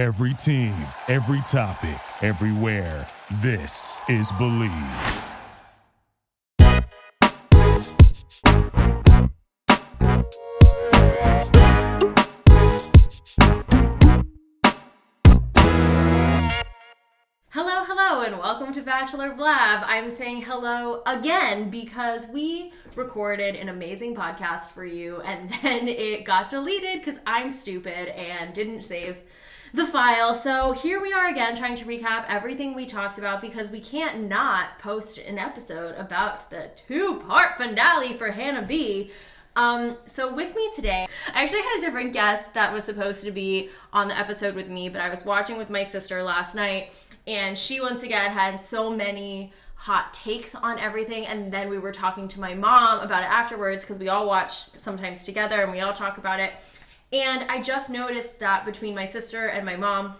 Every team, every topic, everywhere. This is Bleav. Hello, hello, and welcome to Bachelor Blab. I'm saying hello again because we recorded an amazing podcast for you and then it got deleted because I'm stupid and didn't save the file. So here we are again trying to recap everything we talked about because we can't not post an episode about the two part finale for Hannah B. Um, so with me today, I actually had a different guest that was supposed to be on the episode with me, but I was watching with my sister last night and she once again had so many hot takes on everything and then we were talking to my mom about it afterwards because we all watch sometimes together and we all talk about it and i just noticed that between my sister and my mom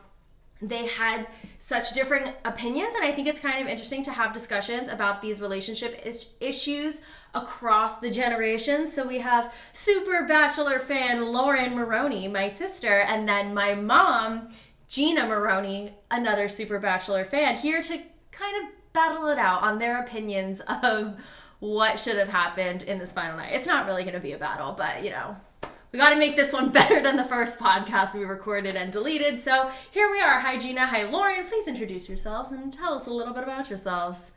they had such different opinions. And i think it's kind of interesting to have discussions about these relationship is- issues across the generations. So we have super bachelor fan lauren maroney my sister and then my mom gina maroney another super bachelor fan here to kind of battle it out on their opinions of what should have happened in this final night. It's not really going to be a battle but you know we got to make this one better than the first podcast we recorded and deleted. So here we are. Hi, Gina. Hi, Lauren. Please introduce yourselves and tell us a little bit about yourselves.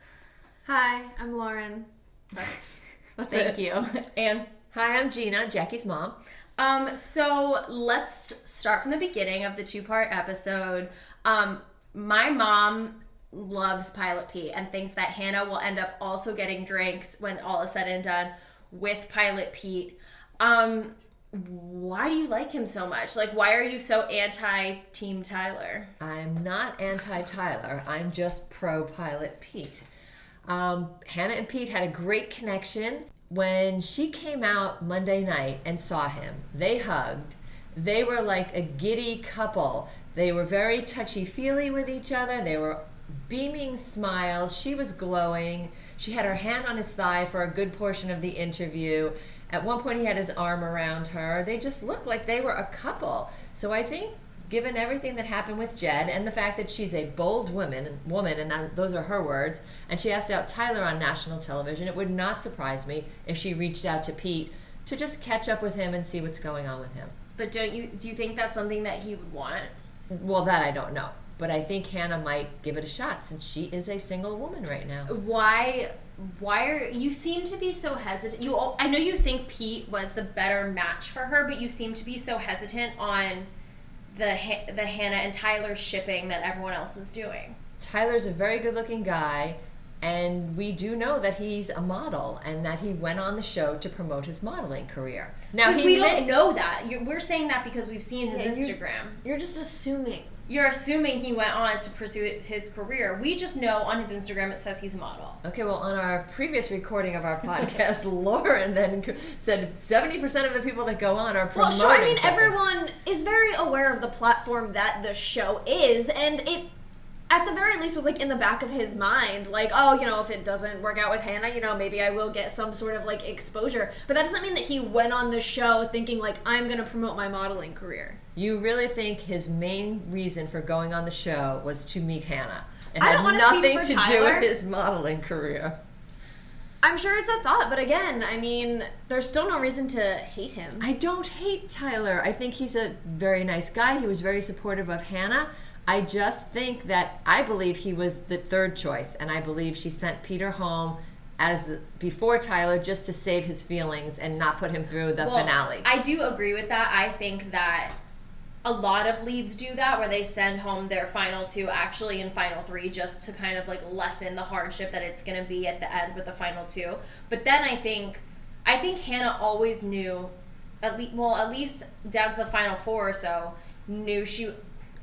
Hi, I'm Lauren. That's that's Thank it. you. And Hi, I'm Gina, Jackie's mom. um, so let's start from the beginning of the two-part episode. Um, my mom loves Pilot Pete and thinks that Hannah will end up also getting drinks when all is said and done with Pilot Pete. Um, why do you like him so much? Like, why are you so anti Team Tyler? I'm not anti Tyler, I'm just pro Pilot Pete. Um, Hannah and Pete had a great connection. When she came out Monday night and saw him, they hugged. They were like a giddy couple. They were very touchy feely with each other. They were beaming smiles. She was glowing. She had her hand on his thigh for a good portion of the interview. At one point, he had his arm around her. They just looked like they were a couple. So I think, given everything that happened with Jed and the fact that she's a bold woman, woman, and that, those are her words, and she asked out Tyler on national television, it would not surprise me if she reached out to Pete to just catch up with him and see what's going on with him. But don't you do you think that's something that he would want? Well, that I don't know. But I think Hannah might give it a shot since she is a single woman right now. Why why are you seem to be so hesitant? You all- I know you think Pete was the better match for her, but you seem to be so hesitant on the the Hannah and Tyler shipping that everyone else is doing. Tyler's a very good looking guy, and we do know that he's a model and that he went on the show to promote his modeling career. Now, But he we may- don't know that. You're, we're saying that because we've seen his Yeah, you- Instagram. You're just assuming. You're assuming he went on to pursue his career. We just know on his Instagram it says he's a model. Okay, well, on our previous recording of our podcast, Lauren then said 70% of the people that go on are Well, promoting sure. I mean, something. everyone is very aware of the platform that the show is, and it, at the very least, was like in the back of his mind, like, oh, you know, if it doesn't work out with Hannah, you know, maybe I will get some sort of like exposure. But that doesn't mean that he went on the show thinking like, I'm gonna promote my modeling career. You really think his main reason for going on the show was to meet Hannah? And I had don't wanna speak nothing for to do with his modeling career. I'm sure it's a thought, but again, I mean, there's still no reason to hate him. I don't hate Tyler. I think he's a very nice guy. He was very supportive of Hannah. I just think that I believe he was the third choice, and I believe she sent Peter home as the, before Tyler just to save his feelings and not put him through the Well, finale. I do agree with that. I think that a lot of leads do that where they send home their final two actually in final three just to kind of like lessen the hardship that it's going to be at the end with the final two. But then I think I think Hannah always knew at least well at least down to the final four or so knew she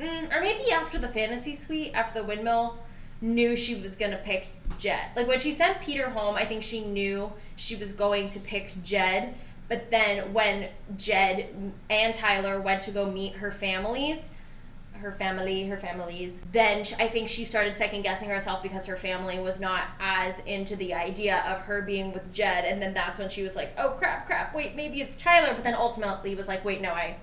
mm, or maybe after the fantasy suite after the windmill knew she was to pick Jed. Like when she sent Peter home, I think she knew she was going to pick Jed. But then when Jed and Tyler went to go meet her families, her family, her families, then I think she started second guessing herself because her family was not as into the idea of her being with Jed. And then that's when she was like, oh crap, crap, wait, maybe it's Tyler. But then ultimately was like, wait, no, I,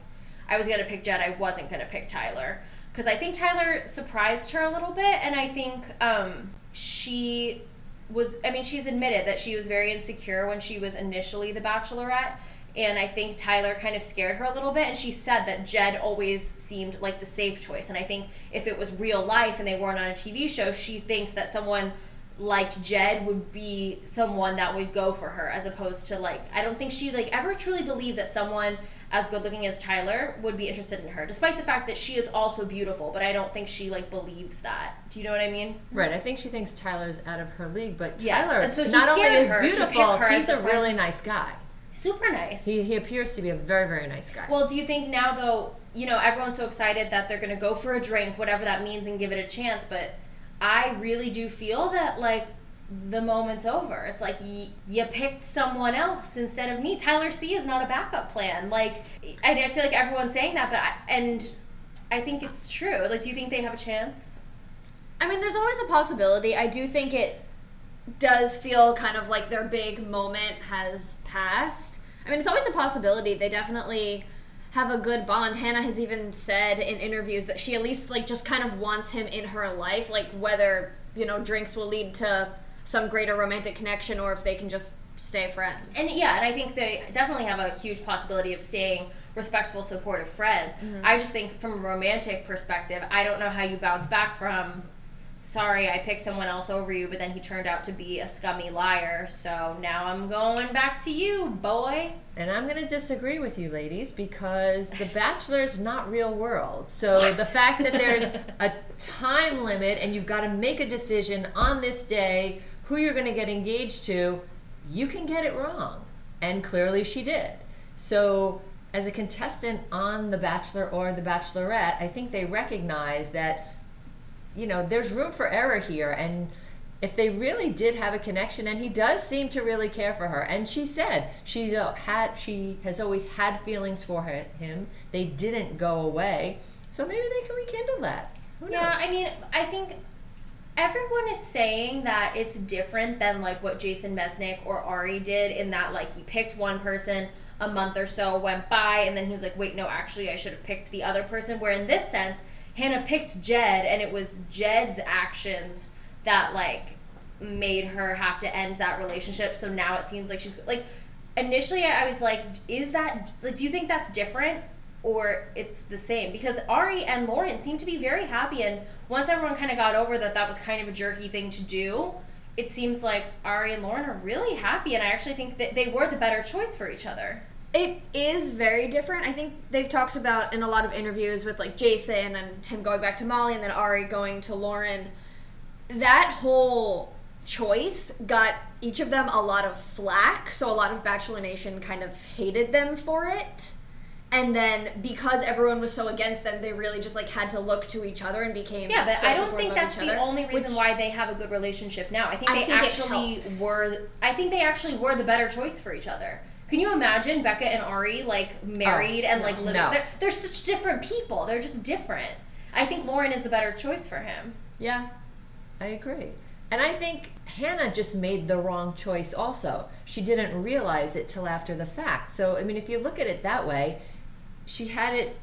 I was gonna pick Jed. I wasn't gonna pick Tyler because I think Tyler surprised her a little bit, and I think um, she was. I mean, she's admitted that she was very insecure when she was initially the Bachelorette. And I think Tyler kind of scared her a little bit. And she said that Jed always seemed like the safe choice. And I think if it was real life and they weren't on a TV show, she thinks that someone like Jed would be someone that would go for her as opposed to like I don't think she like ever truly believed that someone as good looking as Tyler would be interested in her despite the fact that she is also beautiful but I don't think she like believes that. Do you know what I mean? Right. I think she thinks Tyler's out of her league, but Yes, Tyler and so not only is her beautiful, he's a a really nice guy. Super nice. He, he appears to be a very very nice guy. Well, do you think now though, you know, everyone's so excited that they're going to go for a drink, whatever that means and give it a chance, but I really do feel that like the moment's over. It's like y- you picked someone else instead of me. Tyler C is not a backup plan. Like I, I feel like everyone's saying that, but I, and I think it's true. Like, do you think they have a chance? I mean, there's always a possibility. I do think it does feel kind of like their big moment has passed. I mean, it's always a possibility. They definitely have a good bond. Hannah has even said in interviews that she at least like just kind of wants him in her life, like whether, you know, drinks will lead to some greater romantic connection or if they can just stay friends. And yeah, and I think they definitely have a huge possibility of staying respectful, supportive friends. Mm-hmm. I just think from a romantic perspective, I don't know how you bounce back from sorry, I picked someone else over you, but then he turned out to be a scummy liar. So now I'm going back to you, boy. And I'm going to disagree with you, ladies, because The Bachelor is not real world. So the fact that there's a time limit and you've got to make a decision on this day who you're going to get engaged to, you can get it wrong. And clearly she did. So as a contestant on The Bachelor or The Bachelorette, I think they recognize that you know, there's room for error here. And if they really did have a connection, and he does seem to really care for her, and she said she's uh, had she has always had feelings for her, him. They didn't go away, so maybe they can rekindle that. Who Yeah, knows? I mean, I think everyone is saying that it's different than like what Jason Mesnick or Arie did in that like he picked one person a month or so went by and then he was like wait no actually I should have picked the other person. Where in this sense Hannah picked Jed and it was Jed's actions that like made her have to end that relationship. So now it seems like she's like initially I was like is that do you think that's different or it's the same because Arie and Lauren seem to be very happy and once everyone kind of got over that that was kind of a jerky thing to do it seems like Arie and Lauren are really happy and I actually think that they were the better choice for each other. It is very different. I think they've talked about in a lot of interviews with like Jason and him going back to Molly and then Arie going to Lauren. That whole choice got each of them a lot of flack, so a lot of Bachelor Nation kind of hated them for it. And then because everyone was so against them, they really just like had to look to each other and became Yeah, but so I don't think that's the other, only reason which- why they have a good relationship now. I think I they think actually were I think they actually were the better choice for each other. Can you imagine Becca and Arie like oh, married and like living no. they're, they're such different people. They're just different. I think Lauren is the better choice for him. Yeah, I agree. And I think Hannah just made the wrong choice also. She didn't realize it till after the fact. So, I mean, if you look at it that way, she had it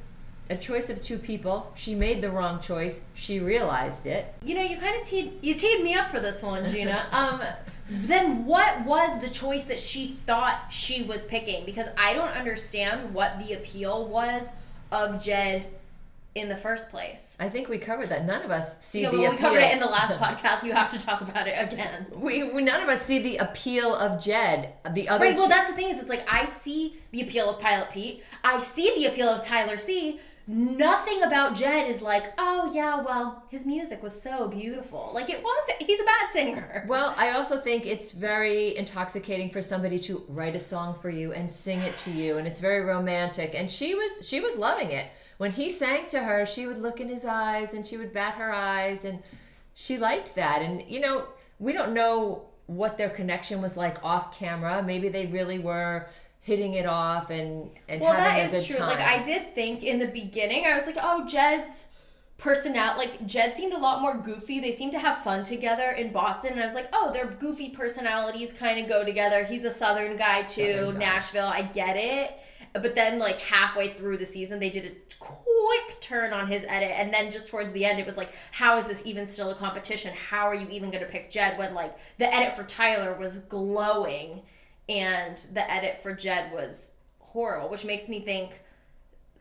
a choice of two people. She made the wrong choice. She realized it. You know, you kind of teed you teed me up for this one, Gina. um, then what was the choice that she thought she was picking? Because I don't understand what the appeal was of Jed in the first place. I think we covered that. None of us see Yeah, the well, we appeal. covered it in the last podcast. You have to talk about it again. we, we none of us see the appeal of Jed. The other Right. Well, that's the thing is, it's like I see the appeal of Pilot Pete. I see the appeal of Tyler C. Nothing about Jed is like, oh yeah, well, his music was so beautiful. Like it was. He's a bad singer. Well, I also think it's very intoxicating for somebody to write a song for you and sing it to you, and it's very romantic. And she was she was loving it when he sang to her. She would look in his eyes and she would bat her eyes, and she liked that. And you know, we don't know what their connection was like off camera. Maybe they really were hitting it off and and Well, having that is true. time. Like I did think in the beginning, I was like, oh, Jed's personality, like Jed seemed a lot more goofy. They seemed to have fun together in Boston, and I was like, oh, their goofy personalities kind of go together. He's a Southern guy too, Southern guy. Nashville. I get it. But then like halfway through the season they did a quick turn on his edit and then just towards the end it was like how is this even still a competition? How are you even going to pick jed when like the edit for tyler was glowing and the edit for jed was horrible which makes me think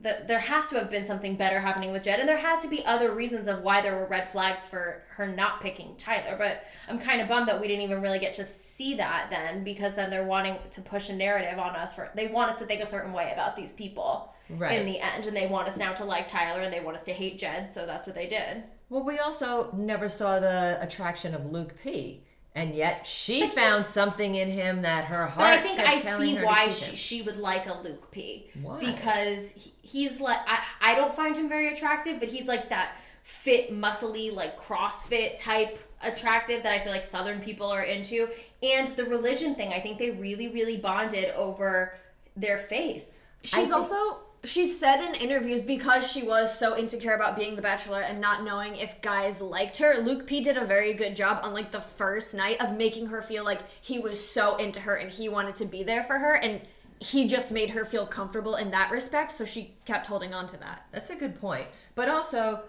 that there has to have been something better happening with Jed, and there had to be other reasons of why there were red flags for her not picking Tyler. But I'm kind of bummed that we didn't even really get to see that then, because then they're wanting to push a narrative on us for they want us to think a certain way about these people Right. in the end, and they want us now to like Tyler and they want us to hate Jed, so that's what they did. Well, we also never saw the attraction of Luke P. And yet she found something in him that her heart. But I think kept I see why she, she would like a Luke P. Why? Because he, he's like I, I don't find him very attractive, but he's like that fit, muscly, like CrossFit type attractive that I feel like Southern people are into. And the religion thing, I think they really, really bonded over their faith. She's think- also she's said in interviews because she was so insecure about being the bachelor and not knowing if guys liked her. Luke P did a very good job on like the first night of making her feel like he was so into her and he wanted to be there for her and he just made her feel comfortable in that respect, so she kept holding on to that. That's a good point. But also,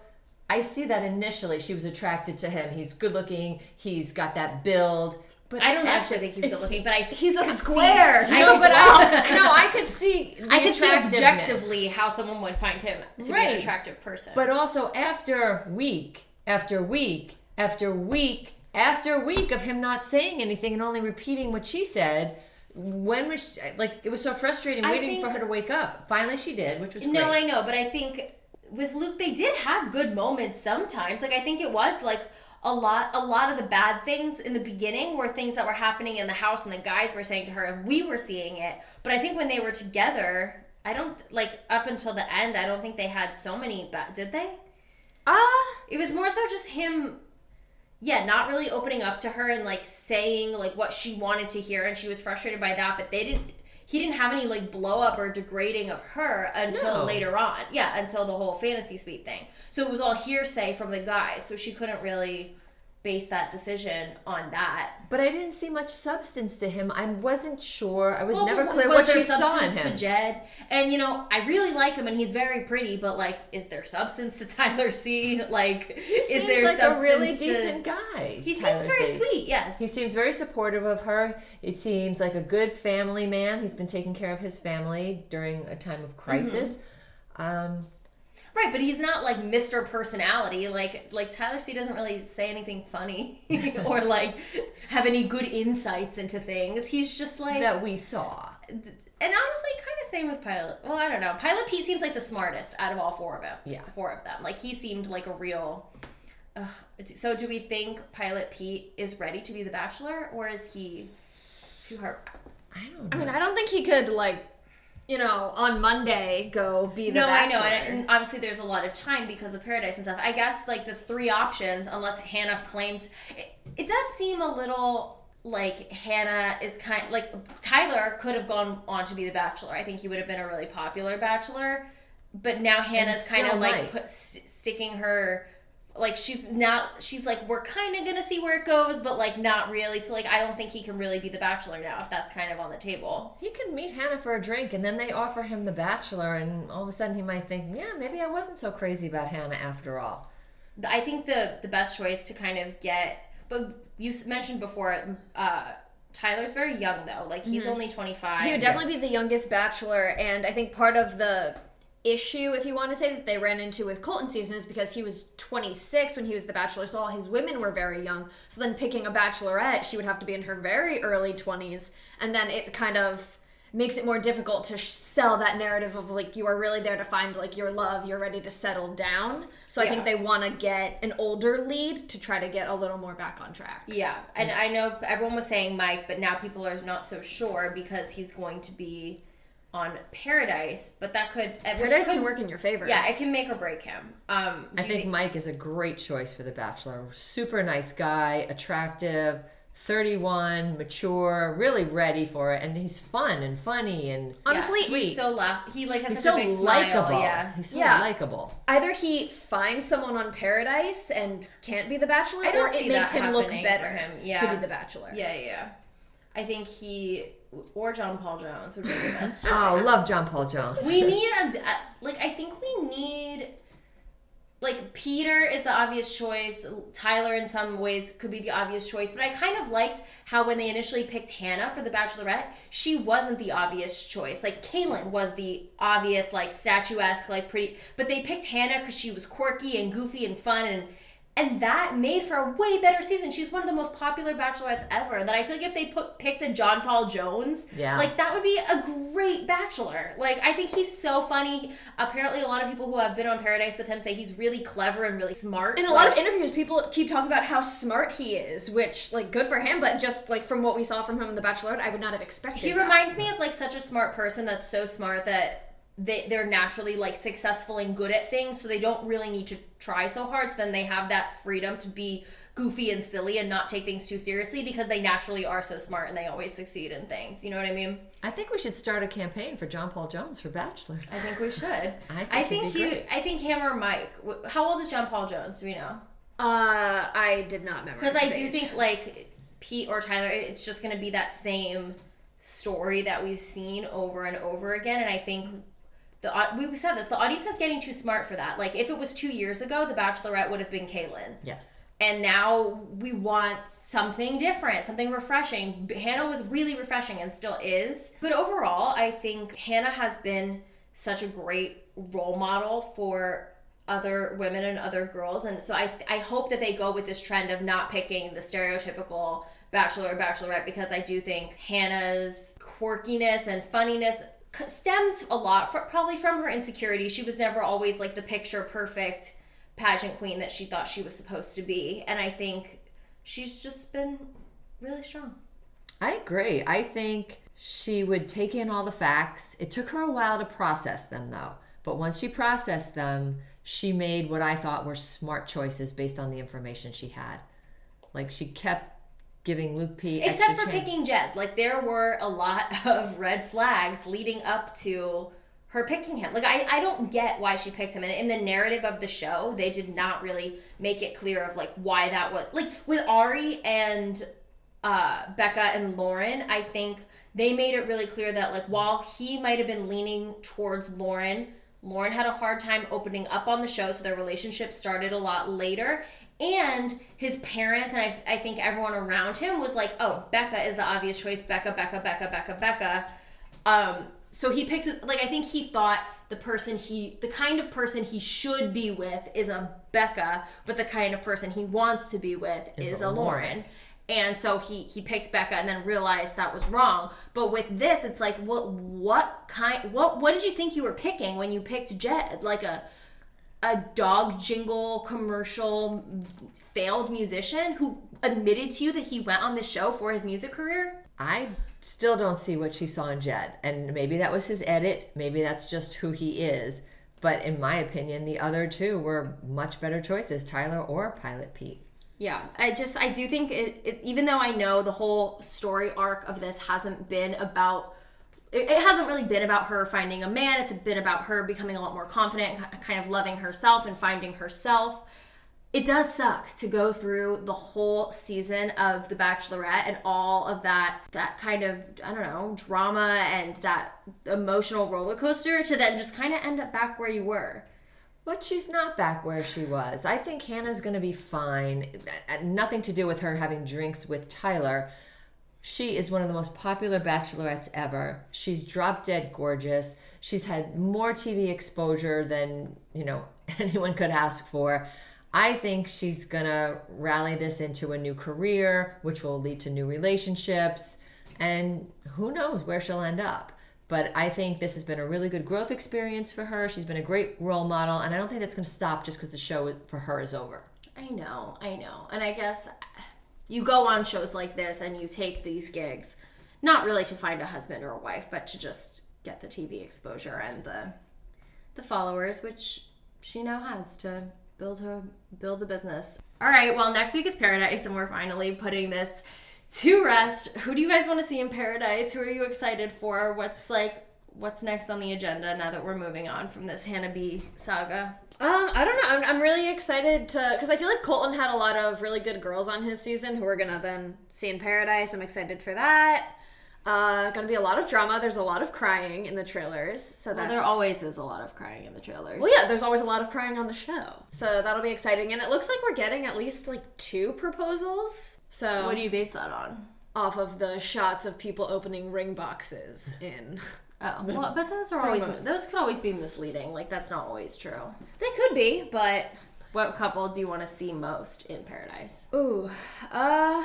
I see that initially she was attracted to him. He's good looking. He's got that build. But I don't actually think he's good looking, but I He's a could see- square. I No, but I, no, I could see. The I could see objectively how someone would find him to be Right. an attractive person. But also after week after week after week after week of him not saying anything and only repeating what she said, when was she, like it was so frustrating I waiting think- for her to wake up. Finally, she did, which was No, great. I know, but I think with Luke they did have good moments sometimes. Like I think it was like a lot a lot of the bad things in the beginning were things that were happening in the house and the guys were saying to her and we were seeing it. But I think when they were together, I don't like up until the end, I don't think they had so many bad did they? Ah, It was more so just him yeah, not really opening up to her and like saying like what she wanted to hear and she was frustrated by that, but they didn't he didn't have any like blow up or degrading of her until No. later on. Yeah, until the whole fantasy suite thing. So it was all hearsay from the guys, so she couldn't really base that decision on that. But I didn't see much substance to him. I wasn't sure. I was Well, never clear was what there she saw in him. to Jed? And you know, I really like him, and he's very pretty. But like, is there substance to Tyler C? Like, He is seems there like a really to- decent guy. He Tyler seems very C. sweet. Yes. He seems very supportive of her. It seems like a good family man. He's been taking care of his family during a time of crisis. Mm-hmm. Um, Right, but he's not like Mr. Personality. Like like Tyler C doesn't really say anything funny or like have any good insights into things. He's just like that we saw. and honestly kind of same with Pilot. Well, I don't know. Pilot Pete seems like the smartest out of all four of them. Yeah. Four of them. Like he seemed like a real Ugh. So do we think Pilot Pete is ready to be the bachelor or is he too hard? I don't I mean, I don't think he could like, you know, on Monday go be the no, I know, and, obviously there's a lot of time because of Paradise and stuff. I guess like the three options, unless Hannah claims, it, it does seem a little like Hannah is kind like Tyler could have gone on to be the Bachelor. I think he would have been a really popular Bachelor, but now Hannah's kind of like put, s- sticking her. Like she's not, she's like, we're kind of gonna see where it goes, but like not really. So like, I don't think he can really be the bachelor now if that's kind of on the table. He could meet Hannah for a drink, and then they offer him the Bachelor, and all of a sudden he might think, yeah, maybe I wasn't so crazy about Hannah after all. I think the the best choice to kind of get, but you mentioned before, uh, Tyler's very young though. Like he's only twenty five. He would definitely be the youngest bachelor, and I think part of the issue, if you want to say, that they ran into with Colton season is because he was 26 when he was the bachelor, so all his women were very young. So then picking a bachelorette, she would have to be in her very early 20s, and then it kind of makes it more difficult to sell that narrative of like you are really there to find like your love, you're ready to settle down. So I think they want to get an older lead to try to get a little more back on track. Yeah, and I know everyone was saying Mike, but now people are not so sure because he's going to be on Paradise. But that could Paradise could- can work in your favor. Yeah, it can make or break him. Um, I think Mike is a great choice for the Bachelor. Super nice guy, attractive, 31, mature, really ready for it, and he's fun and funny and Honestly, yeah, sweet. he's so laugh. He like has he's such so a big smile. likable. Yeah, He's so Yeah. likable. either he finds someone on Paradise and can't be the Bachelor, or it makes him look better him, to be the Bachelor. Yeah, yeah. I think he or John Paul Jones would be the best. Oh, love John Paul Jones. we need a a- like. I think we need like Peter is the obvious choice. Tyler, in some ways, could be the obvious choice. But I kind of liked how when they initially picked Hannah for the Bachelorette, she wasn't the obvious choice. Like Caelynn was the obvious, like statuesque, like pretty. But they picked Hannah because she was quirky and goofy and fun and. And that made for a way better season. She's one of the most popular bachelorettes ever. That I feel like if they put picked a John Paul Jones, Yeah. like that would be a great bachelor. Like I think he's so funny. Apparently, a lot of people who have been on Paradise with him say he's really clever and really smart. In a lot of interviews, people keep talking about how smart he is, which like good for him. But just like from what we saw from him in The Bachelorette, I would not have expected. he that. reminds me of like such a smart person that's so smart that they they're naturally like successful and good at things, so they don't really need to try so hard. So then they have that freedom to be goofy and silly and not take things too seriously because they naturally are so smart and they always succeed in things. You know what I mean? I think we should start a campaign for John Paul Jones for Bachelor. I think we should. I think I think he. great. I think him or Mike. How old is John Paul Jones? Do we know? Uh, I did not remember Because I do age. think like Pete or Tyler, it's just going to be that same story that we've seen over and over again. And I think the we said this, the audience is getting too smart for that. Like if it was two years ago, the Bachelorette would have been Caelynn. Yes. And now we want something different, something refreshing. Hannah was really refreshing and still is. But overall, I think Hannah has been such a great role model for other women and other girls. And so I, I hope that they go with this trend of not picking the stereotypical bachelor or bachelorette because I do think Hannah's quirkiness and funniness stems a lot fr probably from her insecurity. She was never always like the picture perfect pageant queen that she thought she was supposed to be. And I think she's just been really strong. I agree. I think she would take in all the facts. It took her a while to process them, though. But once she processed them, she made what I thought were smart choices based on the information she had. Like she kept giving Luke P. Except for chance. picking Jed. Like there were a lot of red flags leading up to her picking him. Like I, I don't get why she picked him. And in the narrative of the show, they did not really make it clear of like why that was like with Arie and uh, Becca and Lauren, I think they made it really clear that like while he might have been leaning towards Lauren, Lauren had a hard time opening up on the show, so their relationship started a lot later. And his parents and I, I think everyone around him was like, "Oh, Becca is the obvious choice. Becca, Becca, Becca, Becca, Becca." Um, so he picked like I think he thought the person he the kind of person he should be with is a Becca, but the kind of person he wants to be with is, a a Lauren. And so he he picked Becca and then realized that was wrong. But with this, it's like what what kind what what did you think you were picking when you picked Jed? Like a a dog jingle commercial failed musician who admitted to you that he went on the show for his music career? I still don't see what she saw in Jed. And maybe that was his edit. Maybe that's just who he is. But in my opinion, the other two were much better choices Tyler or Pilot Pete. Yeah, I just I do think it, it even though I know the whole story arc of this hasn't been about it, hasn't really been about her finding a man. It's been about her becoming a lot more confident, kind of loving herself and finding herself. It does suck to go through the whole season of The Bachelorette and all of that that kind of I don't know drama and that emotional roller coaster to then just kind of end up back where you were. But she's not back where she was. I think Hannah's to be fine. Nothing to do with her having drinks with Tyler. She is one of the most popular bachelorettes ever. She's drop dead gorgeous. She's had more TV exposure than, you know, anyone could ask for. I think she's going to rally this into a new career, which will lead to new relationships. And who knows where she'll end up. But I think this has been a really good growth experience for her. She's been a great role model, and I don't think that's going to stop just because the show for her is over. I know, I know. And I guess you go on shows like this and you take these gigs, not really to find a husband or a wife, but to just get the TV exposure and the the followers, which she now has to build her build a business. All right, well, next week is Paradise, and we're finally putting this to rest. Who do you guys want to see in Paradise? Who are you excited for? What's like what's next on the agenda now that we're moving on from this Hannah B saga? Um, I don't know. I'm, I'm really excited to because I feel like Colton had a lot of really good girls on his season who we're gonna then see in Paradise. I'm excited for that. Uh, gonna be a lot of drama. There's a lot of crying in the trailers. So Well, there always is a lot of crying in the trailers. Well, yeah, there's always a lot of crying on the show. So that'll be exciting. And it looks like we're getting at least like two proposals. So What do you base that on? off of the shots of people opening ring boxes in. Oh, well, but those are always Promos. those could always be misleading. Like that's not always true. They could be, but What couple do you want to see most in Paradise? ooh, uh,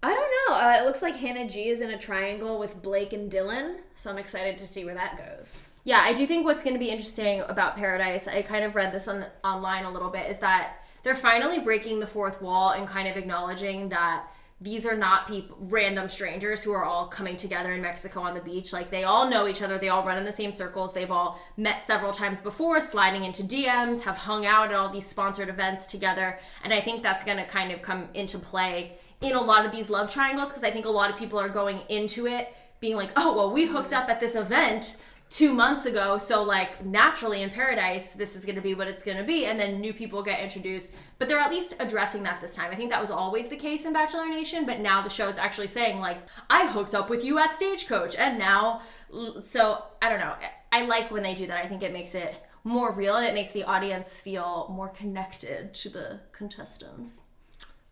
I don't know. Uh, it looks like Hannah G is in a triangle with Blake and Dylan, so I'm excited to see where that goes. Yeah, I do think what's going to be interesting about Paradise, I kind of read this on online a little bit, is that they're finally breaking the fourth wall and kind of acknowledging that these are not people random strangers who are all coming together in Mexico on the beach. Like they all know each other, they all run in the same circles, they've all met several times before, sliding into DMs, have hung out at all these sponsored events together, and I think that's to kind of come into play in a lot of these love triangles because I think a lot of people are going into it being like, "Oh, well, we hooked up at this event." Two months ago. So like naturally in paradise, this is gonna be what it's gonna be, and then new people get introduced. But they're at least addressing that this time. I think that was always the case in Bachelor Nation, but now the show is actually saying like, I hooked up with you at Stagecoach, and now, so I don't know. I like when they do that. I think it makes it more real and it makes the audience feel more connected to the contestants.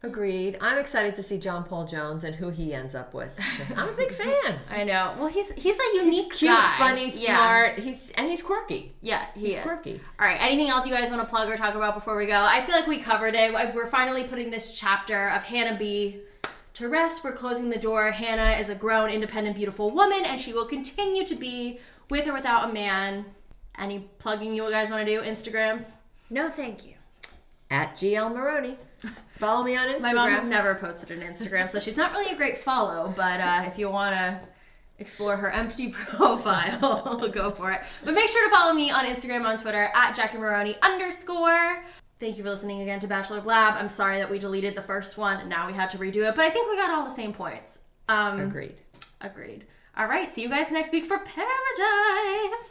Agreed. I'm excited to see John Paul Jones and who he ends up with. I'm a big fan. I know. Well, he's he's a unique, Cute, guy. funny, Yeah. smart. He's and he's quirky. Yeah, he He's is. quirky. All right. Anything else you guys want to plug or talk about before we go? I feel like we covered it. We're finally putting this chapter of Hannah B to rest. We're closing the door. Hannah is a grown, independent, beautiful woman, and she will continue to be with or without a man. Any plugging you guys want to do? Instagrams. No, thank you. At GL Maroney. Follow me on Instagram. My mom has never posted an Instagram, so she's not really a great follow. But uh, if you want to explore her empty profile, go for it. But make sure to follow me on Instagram, on Twitter at Jackie Maroney underscore. Thank you for listening again to Bachelor Blab. I'm sorry that we deleted the first one and now we had to redo it, but I think we got all the same points. Um, Agreed. Agreed. All right, see you guys next week for Paradise.